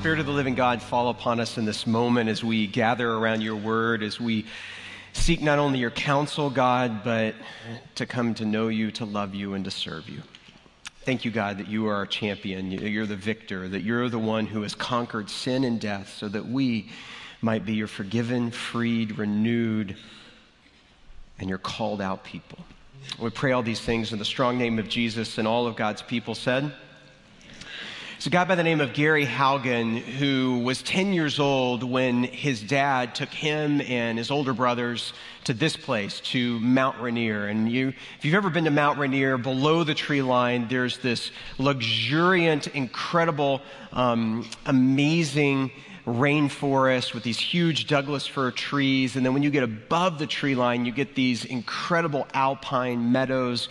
Spirit of the living God, fall upon us in this moment as we gather around your word, as we seek not only your counsel, God, but to come to know you, to love you, and to serve you. Thank you, God, that you are our champion, you're the victor, that you're the one who has conquered sin and death so that we might be your forgiven, freed, renewed, and your called out people. We pray all these things in the strong name of Jesus, and all of God's people said, it's a guy by the name of Gary Haugen who was 10 years old when his dad took him and his older brothers to this place, to Mount Rainier. And you, if you've ever been to Mount Rainier, below the tree line, there's this luxuriant, incredible, um, amazing rainforest with these huge Douglas fir trees. And then when you get above the tree line, you get these incredible alpine meadows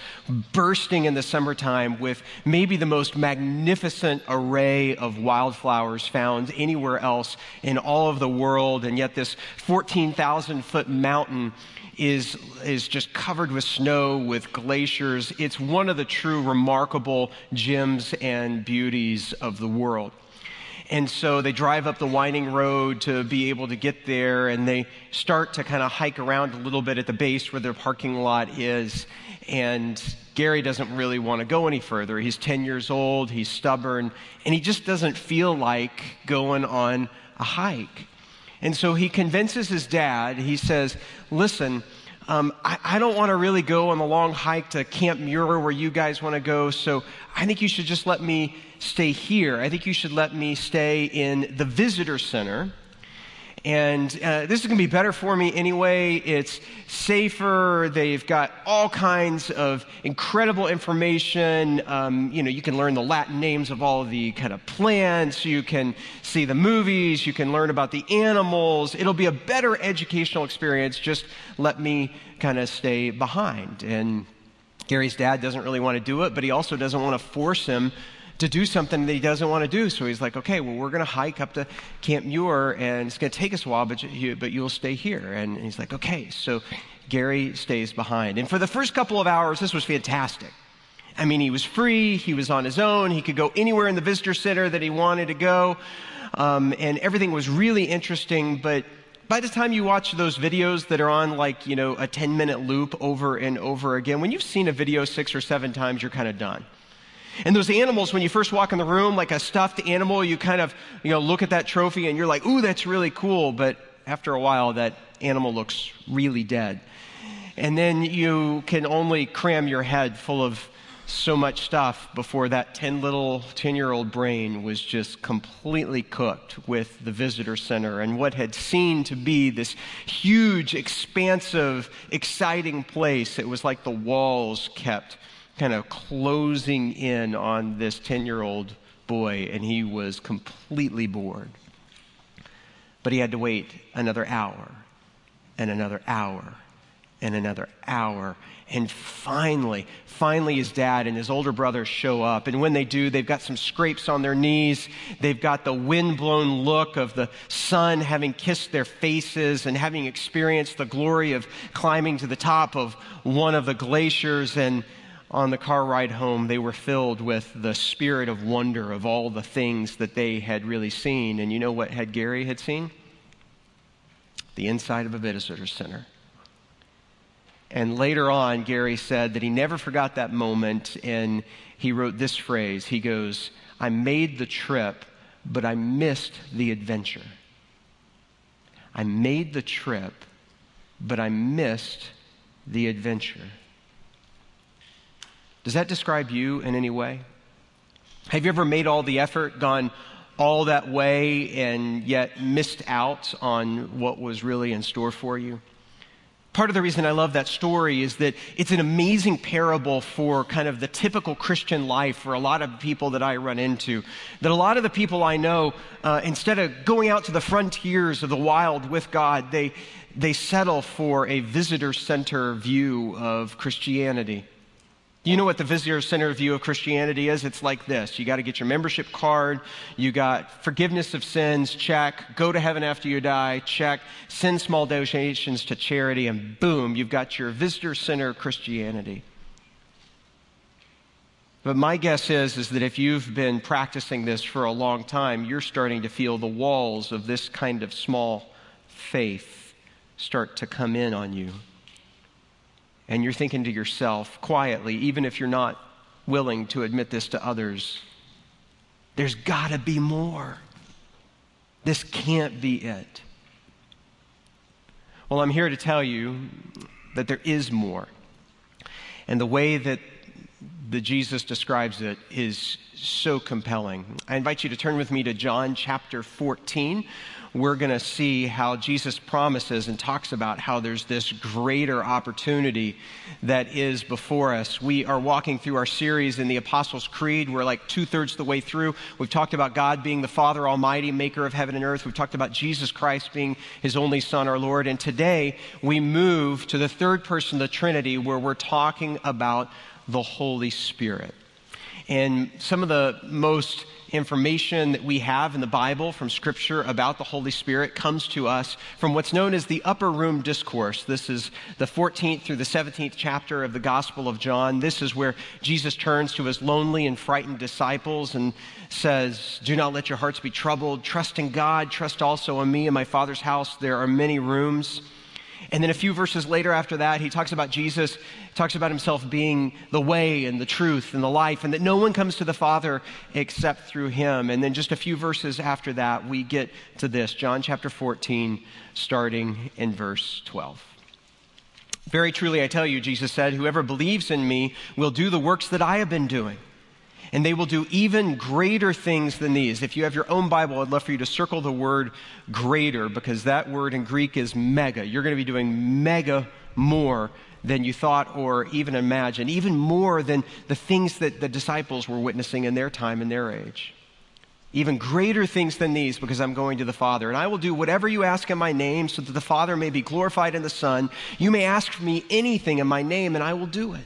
bursting in the summertime with maybe the most magnificent array of wildflowers found anywhere else in all of the world. And yet, this 14,000 foot mountain is, is just covered with snow, with glaciers. It's one of the true remarkable gems and beauties of the world. And so they drive up the winding road to be able to get there, and they start to kind of hike around a little bit at the base where their parking lot is. And Gary doesn't really want to go any further. He's 10 years old, he's stubborn, and he just doesn't feel like going on a hike. And so he convinces his dad, he says, Listen, um, I, I, don't want to really go on the long hike to Camp Muir where you guys want to go, so I think you should just let me stay here. I think you should let me stay in the visitor center. And uh, this is going to be better for me anyway. It's safer. They've got all kinds of incredible information. Um, you know, you can learn the Latin names of all of the kind of plants. You can see the movies. You can learn about the animals. It'll be a better educational experience. Just let me kind of stay behind. And Gary's dad doesn't really want to do it, but he also doesn't want to force him to do something that he doesn't want to do. So he's like, okay, well, we're going to hike up to Camp Muir, and it's going to take us a while, but, you, but you'll stay here. And he's like, okay. So Gary stays behind. And for the first couple of hours, this was fantastic. I mean, he was free, he was on his own, he could go anywhere in the visitor center that he wanted to go, um, and everything was really interesting, but by the time you watch those videos that are on like, you know, a 10 minute loop over and over again, when you've seen a video six or seven times, you're kind of done. And those animals, when you first walk in the room, like a stuffed animal, you kind of, you know, look at that trophy and you're like, ooh, that's really cool. But after a while, that animal looks really dead. And then you can only cram your head full of so much stuff before that 10 little 10 year old brain was just completely cooked with the visitor center and what had seemed to be this huge expansive exciting place it was like the walls kept kind of closing in on this 10 year old boy, and he was completely bored. But he had to wait another hour, and another hour, and another hour. And finally, finally, his dad and his older brother show up. And when they do, they've got some scrapes on their knees. They've got the wind-blown look of the sun having kissed their faces and having experienced the glory of climbing to the top of one of the glaciers. And on the car ride home, they were filled with the spirit of wonder of all the things that they had really seen. And you know what had Gary had seen? The inside of a visitor center. And later on, Gary said that he never forgot that moment, and he wrote this phrase. He goes, I made the trip, but I missed the adventure. I made the trip, but I missed the adventure. Does that describe you in any way? Have you ever made all the effort, gone all that way, and yet missed out on what was really in store for you? Part of the reason I love that story is that it's an amazing parable for kind of the typical Christian life for a lot of people that I run into. That a lot of the people I know, uh, instead of going out to the frontiers of the wild with God, they, they settle for a visitor center view of Christianity. You know what the visitor center view of Christianity is? It's like this. You got to get your membership card. You got forgiveness of sins, check. Go to heaven after you die, check. Send small donations to charity, and boom, you've got your visitor center Christianity. But my guess is, is that if you've been practicing this for a long time, you're starting to feel the walls of this kind of small faith start to come in on you. And you're thinking to yourself quietly, even if you're not willing to admit this to others, there's got to be more. This can't be it. Well, I'm here to tell you that there is more. And the way that the Jesus describes it is so compelling. I invite you to turn with me to John chapter 14. We're going to see how Jesus promises and talks about how there's this greater opportunity that is before us. We are walking through our series in the Apostles' Creed. We're like two thirds the way through. We've talked about God being the Father Almighty, maker of heaven and earth. We've talked about Jesus Christ being his only Son, our Lord. And today we move to the third person of the Trinity where we're talking about the Holy Spirit. And some of the most information that we have in the Bible from Scripture about the Holy Spirit comes to us from what's known as the Upper Room Discourse. This is the 14th through the 17th chapter of the Gospel of John. This is where Jesus turns to his lonely and frightened disciples and says, Do not let your hearts be troubled. Trust in God. Trust also in me. In my Father's house, there are many rooms. And then a few verses later after that, he talks about Jesus, talks about himself being the way and the truth and the life, and that no one comes to the Father except through him. And then just a few verses after that, we get to this John chapter 14, starting in verse 12. Very truly, I tell you, Jesus said, whoever believes in me will do the works that I have been doing and they will do even greater things than these. If you have your own Bible, I'd love for you to circle the word greater because that word in Greek is mega. You're going to be doing mega more than you thought or even imagined, even more than the things that the disciples were witnessing in their time and their age. Even greater things than these because I'm going to the Father. And I will do whatever you ask in my name so that the Father may be glorified in the Son. You may ask me anything in my name and I will do it.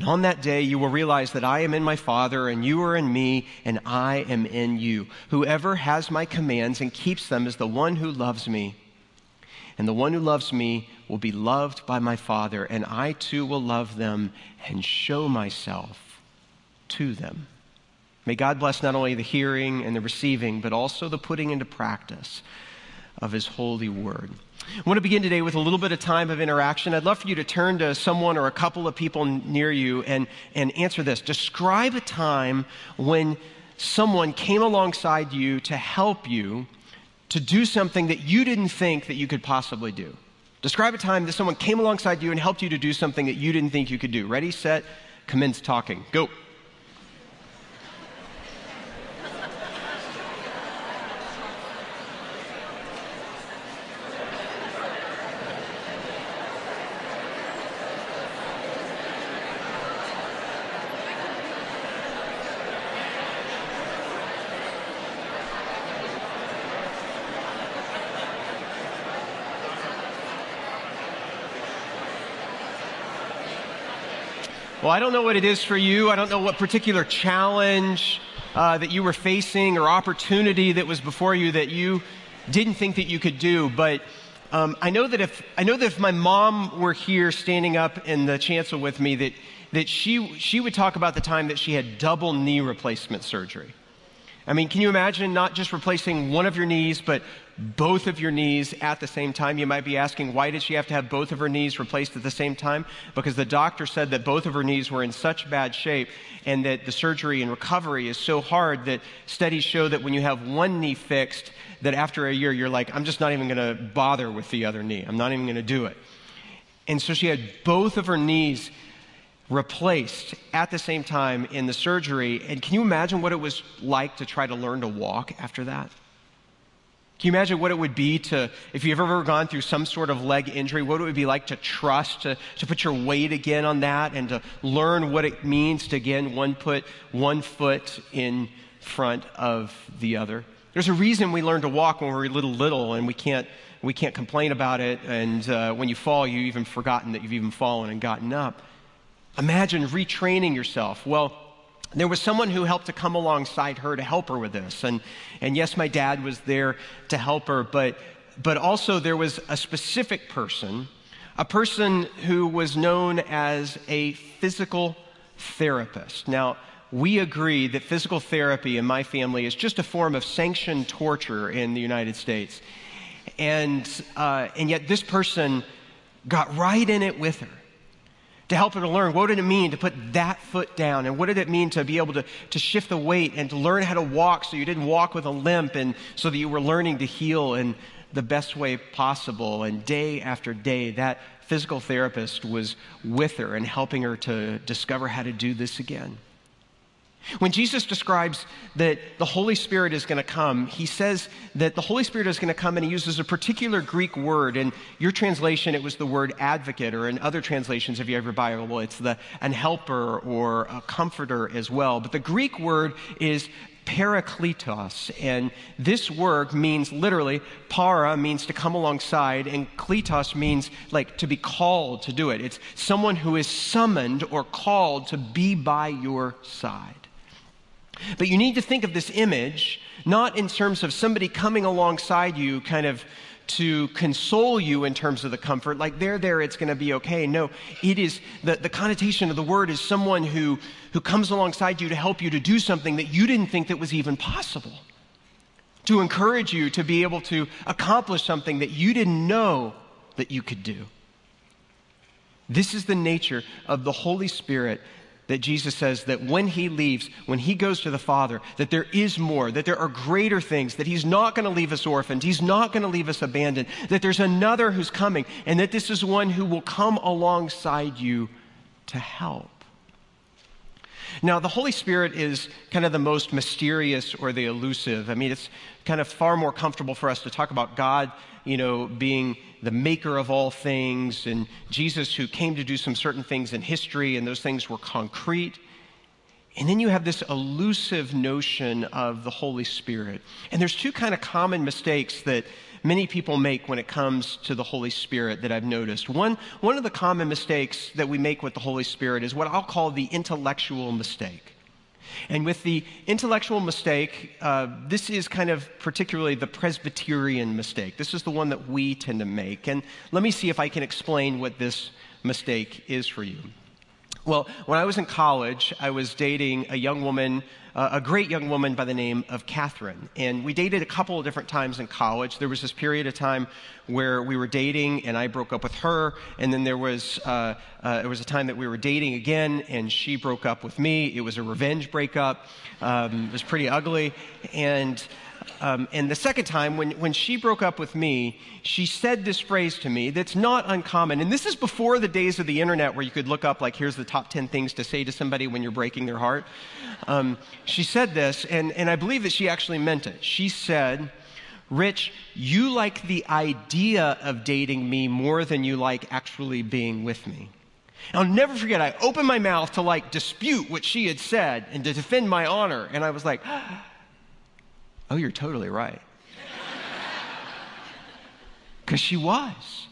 And on that day, you will realize that I am in my Father, and you are in me, and I am in you. Whoever has my commands and keeps them is the one who loves me. And the one who loves me will be loved by my Father, and I too will love them and show myself to them. May God bless not only the hearing and the receiving, but also the putting into practice of his holy word. I want to begin today with a little bit of time of interaction. I'd love for you to turn to someone or a couple of people near you and, and answer this. Describe a time when someone came alongside you to help you to do something that you didn't think that you could possibly do. Describe a time that someone came alongside you and helped you to do something that you didn't think you could do. Ready, set, commence talking. Go. Well, I don't know what it is for you. I don't know what particular challenge uh, that you were facing or opportunity that was before you that you didn't think that you could do. But um, I know that if I know that if my mom were here standing up in the chancel with me, that that she she would talk about the time that she had double knee replacement surgery. I mean, can you imagine not just replacing one of your knees, but both of your knees at the same time? You might be asking, why did she have to have both of her knees replaced at the same time? Because the doctor said that both of her knees were in such bad shape and that the surgery and recovery is so hard that studies show that when you have one knee fixed, that after a year, you're like, I'm just not even going to bother with the other knee. I'm not even going to do it. And so she had both of her knees replaced at the same time in the surgery. And can you imagine what it was like to try to learn to walk after that? Can you imagine what it would be to, if you've ever gone through some sort of leg injury, what it would be like to trust, to, to put your weight again on that, and to learn what it means to, again, one put one foot in front of the other? There's a reason we learn to walk when we're little, little, and we can't, we can't complain about it. And uh, when you fall, you've even forgotten that you've even fallen and gotten up. Imagine retraining yourself. Well, there was someone who helped to come alongside her to help her with this. And, and yes, my dad was there to help her, but, but also there was a specific person, a person who was known as a physical therapist. Now, we agree that physical therapy in my family is just a form of sanctioned torture in the United States. And, uh, and yet, this person got right in it with her to help her to learn what did it mean to put that foot down and what did it mean to be able to, to shift the weight and to learn how to walk so you didn't walk with a limp and so that you were learning to heal in the best way possible. And day after day, that physical therapist was with her and helping her to discover how to do this again. When Jesus describes that the Holy Spirit is going to come, he says that the Holy Spirit is going to come and he uses a particular Greek word. In your translation, it was the word advocate, or in other translations, if you have your Bible, it's the an helper or a comforter as well. But the Greek word is parakletos. And this word means literally, para means to come alongside, and kletos means like to be called to do it. It's someone who is summoned or called to be by your side. But you need to think of this image not in terms of somebody coming alongside you, kind of to console you in terms of the comfort, like they're there, it's going to be okay. No, it is the, the connotation of the word is someone who, who comes alongside you to help you to do something that you didn't think that was even possible, to encourage you to be able to accomplish something that you didn't know that you could do. This is the nature of the Holy Spirit that Jesus says that when he leaves, when he goes to the Father, that there is more, that there are greater things, that he's not going to leave us orphaned, he's not going to leave us abandoned, that there's another who's coming, and that this is one who will come alongside you to help. Now, the Holy Spirit is kind of the most mysterious or the elusive. I mean, it's kind of far more comfortable for us to talk about God, you know, being the maker of all things, and Jesus who came to do some certain things in history, and those things were concrete. And then you have this elusive notion of the Holy Spirit. And there's two kind of common mistakes that many people make when it comes to the Holy Spirit that I've noticed. One, one of the common mistakes that we make with the Holy Spirit is what I'll call the intellectual mistake. And with the intellectual mistake, uh, this is kind of particularly the Presbyterian mistake. This is the one that we tend to make. And let me see if I can explain what this mistake is for you. Well, when I was in college, I was dating a young woman, uh, a great young woman by the name of Catherine. And we dated a couple of different times in college. There was this period of time where we were dating and I broke up with her. And then there was, uh, uh, was a time that we were dating again and she broke up with me. It was a revenge breakup. Um, it was pretty ugly. And um, and the second time, when, when she broke up with me, she said this phrase to me that's not uncommon. And this is before the days of the internet where you could look up, like, here's the top 10 things to say to somebody when you're breaking their heart. Um, she said this, and, and I believe that she actually meant it. She said, Rich, you like the idea of dating me more than you like actually being with me. I'll never forget, I opened my mouth to like dispute what she had said and to defend my honor. And I was like, Oh, you're totally right. Because she was.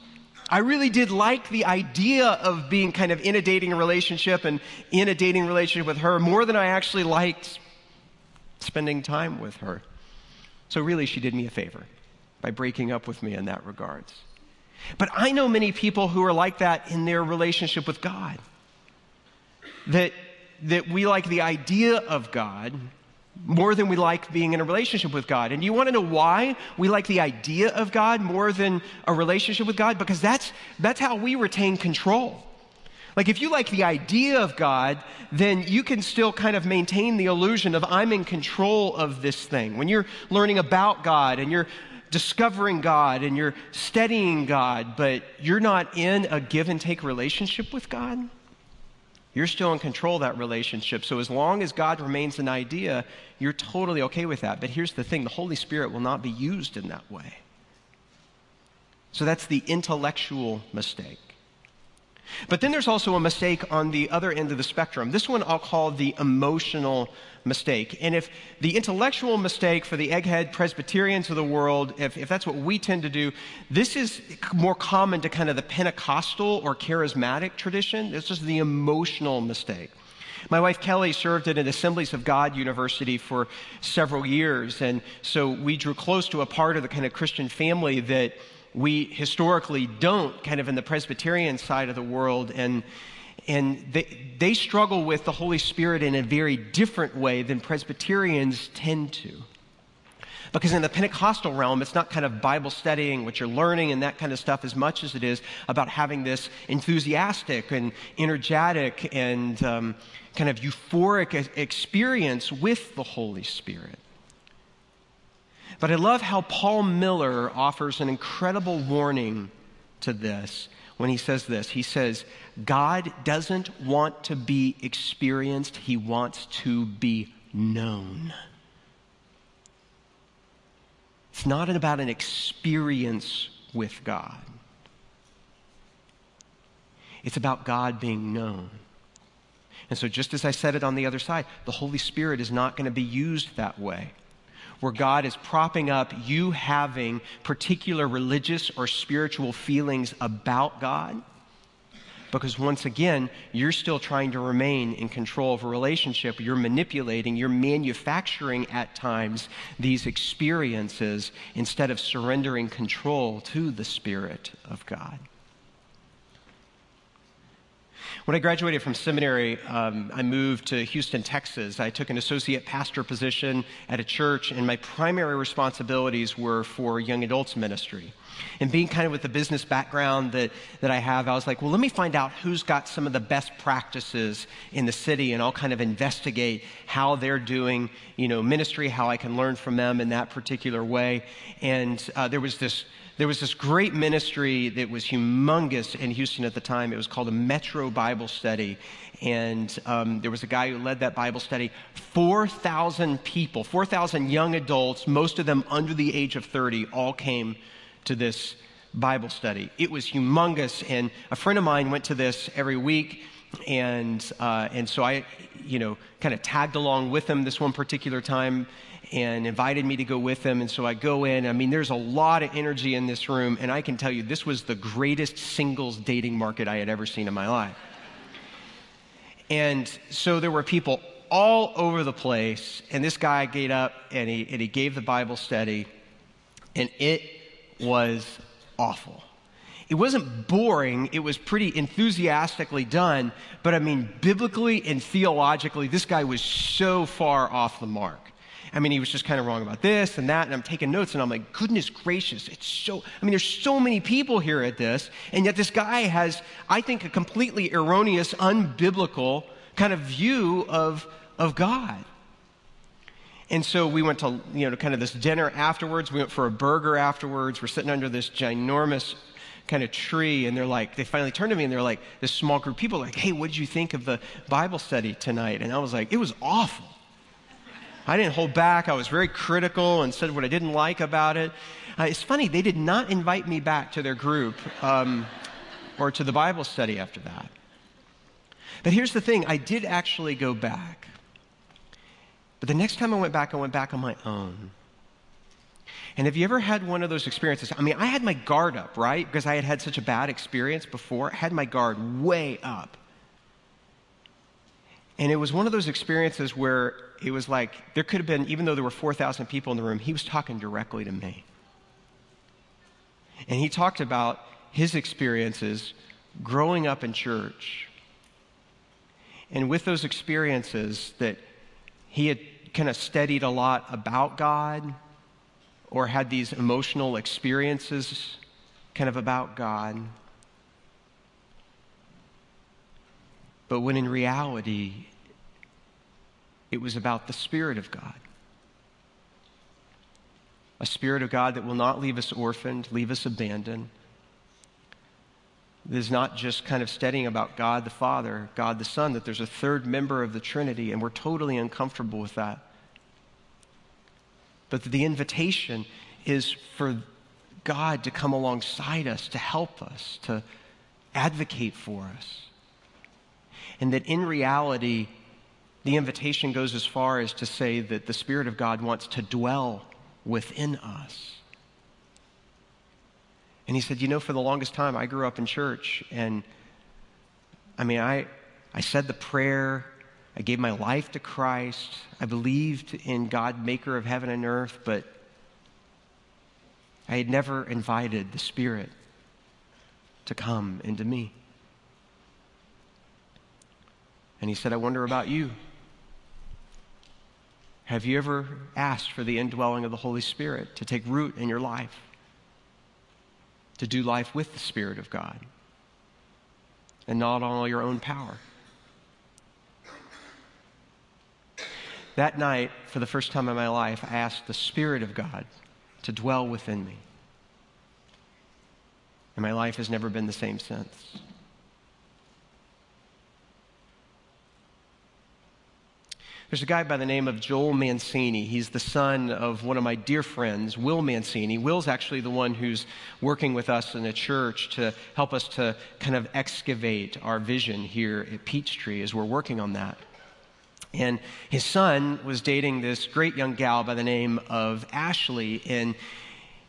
I really did like the idea of being kind of in a dating relationship and in a dating relationship with her more than I actually liked spending time with her. So, really, she did me a favor by breaking up with me in that regards. But I know many people who are like that in their relationship with God. That, that we like the idea of God, more than we like being in a relationship with God. And you want to know why we like the idea of God more than a relationship with God? Because that's, that's how we retain control. Like, if you like the idea of God, then you can still kind of maintain the illusion of I'm in control of this thing. When you're learning about God and you're discovering God and you're studying God, but you're not in a give and take relationship with God, You're still in control of that relationship. So as long as God remains an idea, you're totally okay with that. But here's the thing the Holy Spirit will not be used in that way. So that's the intellectual mistake. But then there's also a mistake on the other end of the spectrum. This one I'll call the emotional mistake. And if the intellectual mistake for the egghead Presbyterians of the world, if, if that's what we tend to do, this is more common to kind of the Pentecostal or charismatic tradition. This is the emotional mistake. My wife Kelly served at an Assemblies of God university for several years, and so we drew close to a part of the kind of Christian family that we historically don't, kind of in the Presbyterian side of the world. And, and they, they struggle with the Holy Spirit in a very different way than Presbyterians tend to. Because in the Pentecostal realm, it's not kind of Bible studying, what you're learning, and that kind of stuff as much as it is about having this enthusiastic and energetic and um, kind of euphoric experience with the Holy Spirit. But I love how Paul Miller offers an incredible warning to this when he says this. He says, God doesn't want to be experienced, he wants to be known. It's not about an experience with God, it's about God being known. And so, just as I said it on the other side, the Holy Spirit is not going to be used that way where God is propping up you having particular religious or spiritual feelings about God. Because once again, you're still trying to remain in control of a relationship. You're manipulating, you're manufacturing at times these experiences instead of surrendering control to the Spirit of God. When I graduated from seminary, um, I moved to Houston, Texas. I took an associate pastor position at a church, and my primary responsibilities were for young adults ministry. And being kind of with the business background that, that I have, I was like, well, let me find out who's got some of the best practices in the city, and I'll kind of investigate how they're doing, you know, ministry, how I can learn from them in that particular way. And uh, there was this there was this great ministry that was humongous in Houston at the time. It was called a Metro Bible Study. And um, there was a guy who led that Bible study. 4,000 people, 4,000 young adults, most of them under the age of 30, all came to this Bible study. It was humongous. And a friend of mine went to this every week. And, uh, and so I, you know, kind of tagged along with him this one particular time and invited me to go with them. And so I go in. I mean, there's a lot of energy in this room. And I can tell you, this was the greatest singles dating market I had ever seen in my life. And so there were people all over the place. And this guy got up and he, and he gave the Bible study. And it was awful. It wasn't boring, it was pretty enthusiastically done, but I mean, biblically and theologically, this guy was so far off the mark. I mean, he was just kind of wrong about this and that. And I'm taking notes and I'm like, goodness gracious, it's so, I mean, there's so many people here at this. And yet this guy has, I think, a completely erroneous, unbiblical kind of view of, of God. And so we went to, you know, kind of this dinner afterwards. We went for a burger afterwards. We're sitting under this ginormous kind of tree and they're like they finally turned to me and they're like this small group of people like hey what did you think of the bible study tonight and i was like it was awful I didn't hold back. I was very critical and said what I didn't like about it. Uh, it's funny, they did not invite me back to their group um, or to the Bible study after that. But here's the thing I did actually go back. But the next time I went back, I went back on my own. And have you ever had one of those experiences? I mean, I had my guard up, right? Because I had had such a bad experience before. I had my guard way up. And it was one of those experiences where it was like there could have been, even though there were 4,000 people in the room, he was talking directly to me. And he talked about his experiences growing up in church. And with those experiences, that he had kind of studied a lot about God or had these emotional experiences kind of about God. But when in reality, it was about the Spirit of God. A Spirit of God that will not leave us orphaned, leave us abandoned, is not just kind of studying about God the Father, God the Son, that there's a third member of the Trinity, and we're totally uncomfortable with that. But the invitation is for God to come alongside us, to help us, to advocate for us. And that in reality, the invitation goes as far as to say that the Spirit of God wants to dwell within us. And he said, You know, for the longest time, I grew up in church, and I mean, I, I said the prayer, I gave my life to Christ, I believed in God, maker of heaven and earth, but I had never invited the Spirit to come into me. And he said, I wonder about you. Have you ever asked for the indwelling of the Holy Spirit to take root in your life? To do life with the Spirit of God and not on all your own power? That night, for the first time in my life, I asked the Spirit of God to dwell within me. And my life has never been the same since. There's a guy by the name of Joel Mancini. He's the son of one of my dear friends, Will Mancini. Will's actually the one who's working with us in the church to help us to kind of excavate our vision here at Peachtree as we're working on that. And his son was dating this great young gal by the name of Ashley. And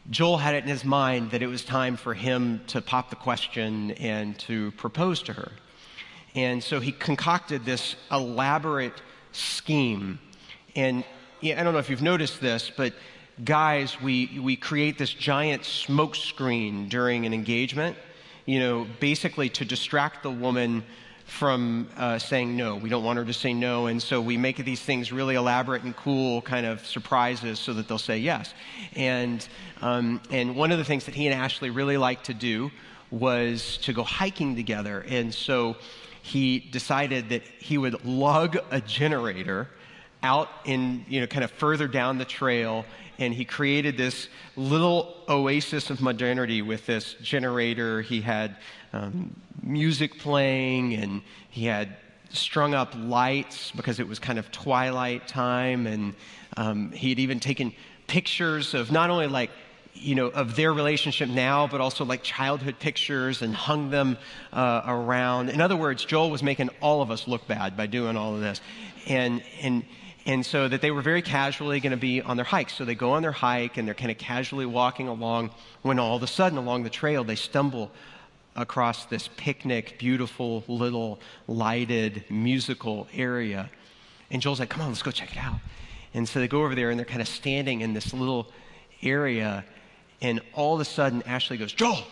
Joel had it in his mind that it was time for him to pop the question and to propose to her. And so he concocted this elaborate scheme. And yeah, I don't know if you've noticed this, but guys, we, we create this giant smoke screen during an engagement, you know, basically to distract the woman from uh, saying no. We don't want her to say no. And so we make these things really elaborate and cool kind of surprises so that they'll say yes. And, um, and one of the things that he and Ashley really liked to do was to go hiking together. And so he decided that he would lug a generator out in, you know, kind of further down the trail. And he created this little oasis of modernity with this generator. He had um, music playing and he had strung up lights because it was kind of twilight time. And um, he had even taken pictures of not only like you know, of their relationship now, but also like childhood pictures and hung them uh, around. In other words, Joel was making all of us look bad by doing all of this. And, and, and so that they were very casually going to be on their hike. So they go on their hike and they're kind of casually walking along when all of a sudden along the trail they stumble across this picnic, beautiful little lighted musical area. And Joel's like, come on, let's go check it out. And so they go over there and they're kind of standing in this little area and all of a sudden, Ashley goes, Joel,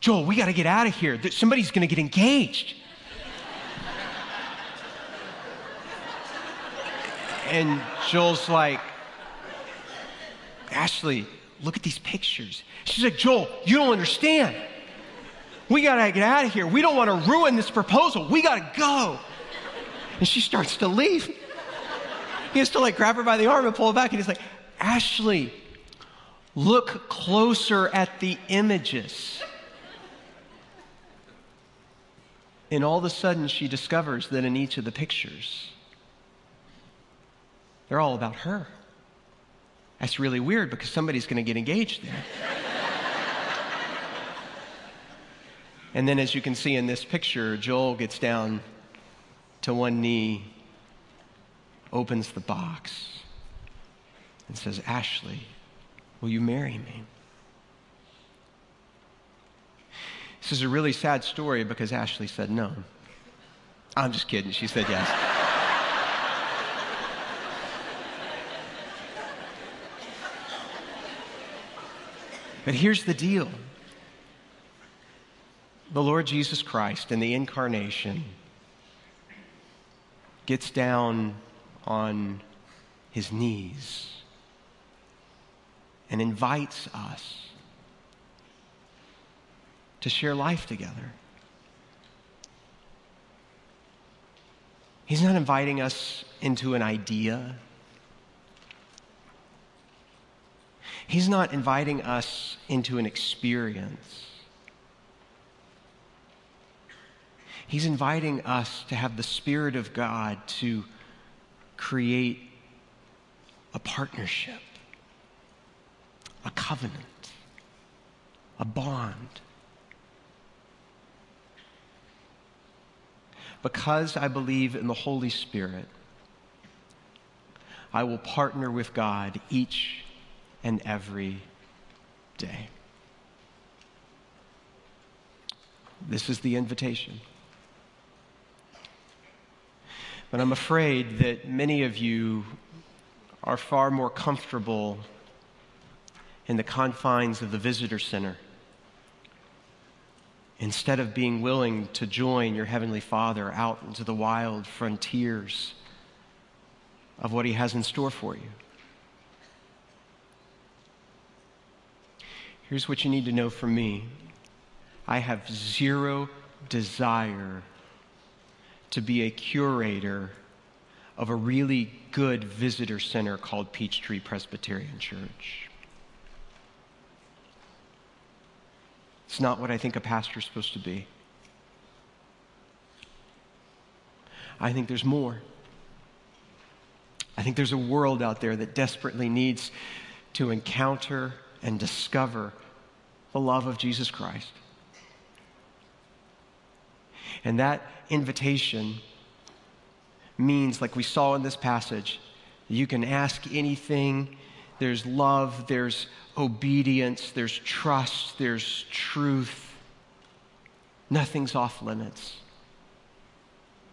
Joel, we got to get out of here. Somebody's going to get engaged. and Joel's like, Ashley, look at these pictures. She's like, Joel, you don't understand. We got to get out of here. We don't want to ruin this proposal. We got to go. And she starts to leave. He has to like grab her by the arm and pull her back. And he's like, Ashley, Look closer at the images. And all of a sudden, she discovers that in each of the pictures, they're all about her. That's really weird because somebody's going to get engaged there. and then, as you can see in this picture, Joel gets down to one knee, opens the box, and says, Ashley, Will you marry me? This is a really sad story because Ashley said no. I'm just kidding. She said yes. but here's the deal the Lord Jesus Christ in the incarnation gets down on his knees and invites us to share life together. He's not inviting us into an idea. He's not inviting us into an experience. He's inviting us to have the Spirit of God to create a partnership, a covenant, a bond. Because I believe in the Holy Spirit, I will partner with God each and every day. This is the invitation. But I'm afraid that many of you are far more comfortable in the confines of the visitor center instead of being willing to join your Heavenly Father out into the wild frontiers of what He has in store for you. Here's what you need to know from me I have zero desire to be a curator of a really good visitor center called Peachtree Presbyterian Church. It's not what I think a pastor's supposed to be. I think there's more. I think there's a world out there that desperately needs to encounter and discover the love of Jesus Christ. And that invitation means, like we saw in this passage, you can ask anything. There's love, there's obedience, there's trust, there's truth. Nothing's off limits.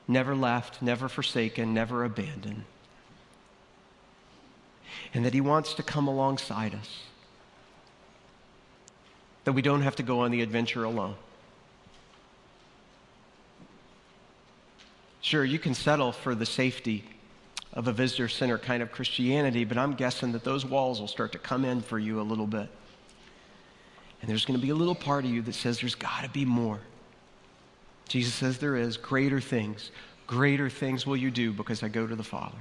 Never left, never forsaken, never abandoned. And that He wants to come alongside us. That we don't have to go on the adventure alone. Sure, you can settle for the safety of a visitor center kind of Christianity, but I'm guessing that those walls will start to come in for you a little bit. And there's going to be a little part of you that says there's got to be more. Jesus says there is greater things. Greater things will you do because I go to the Father.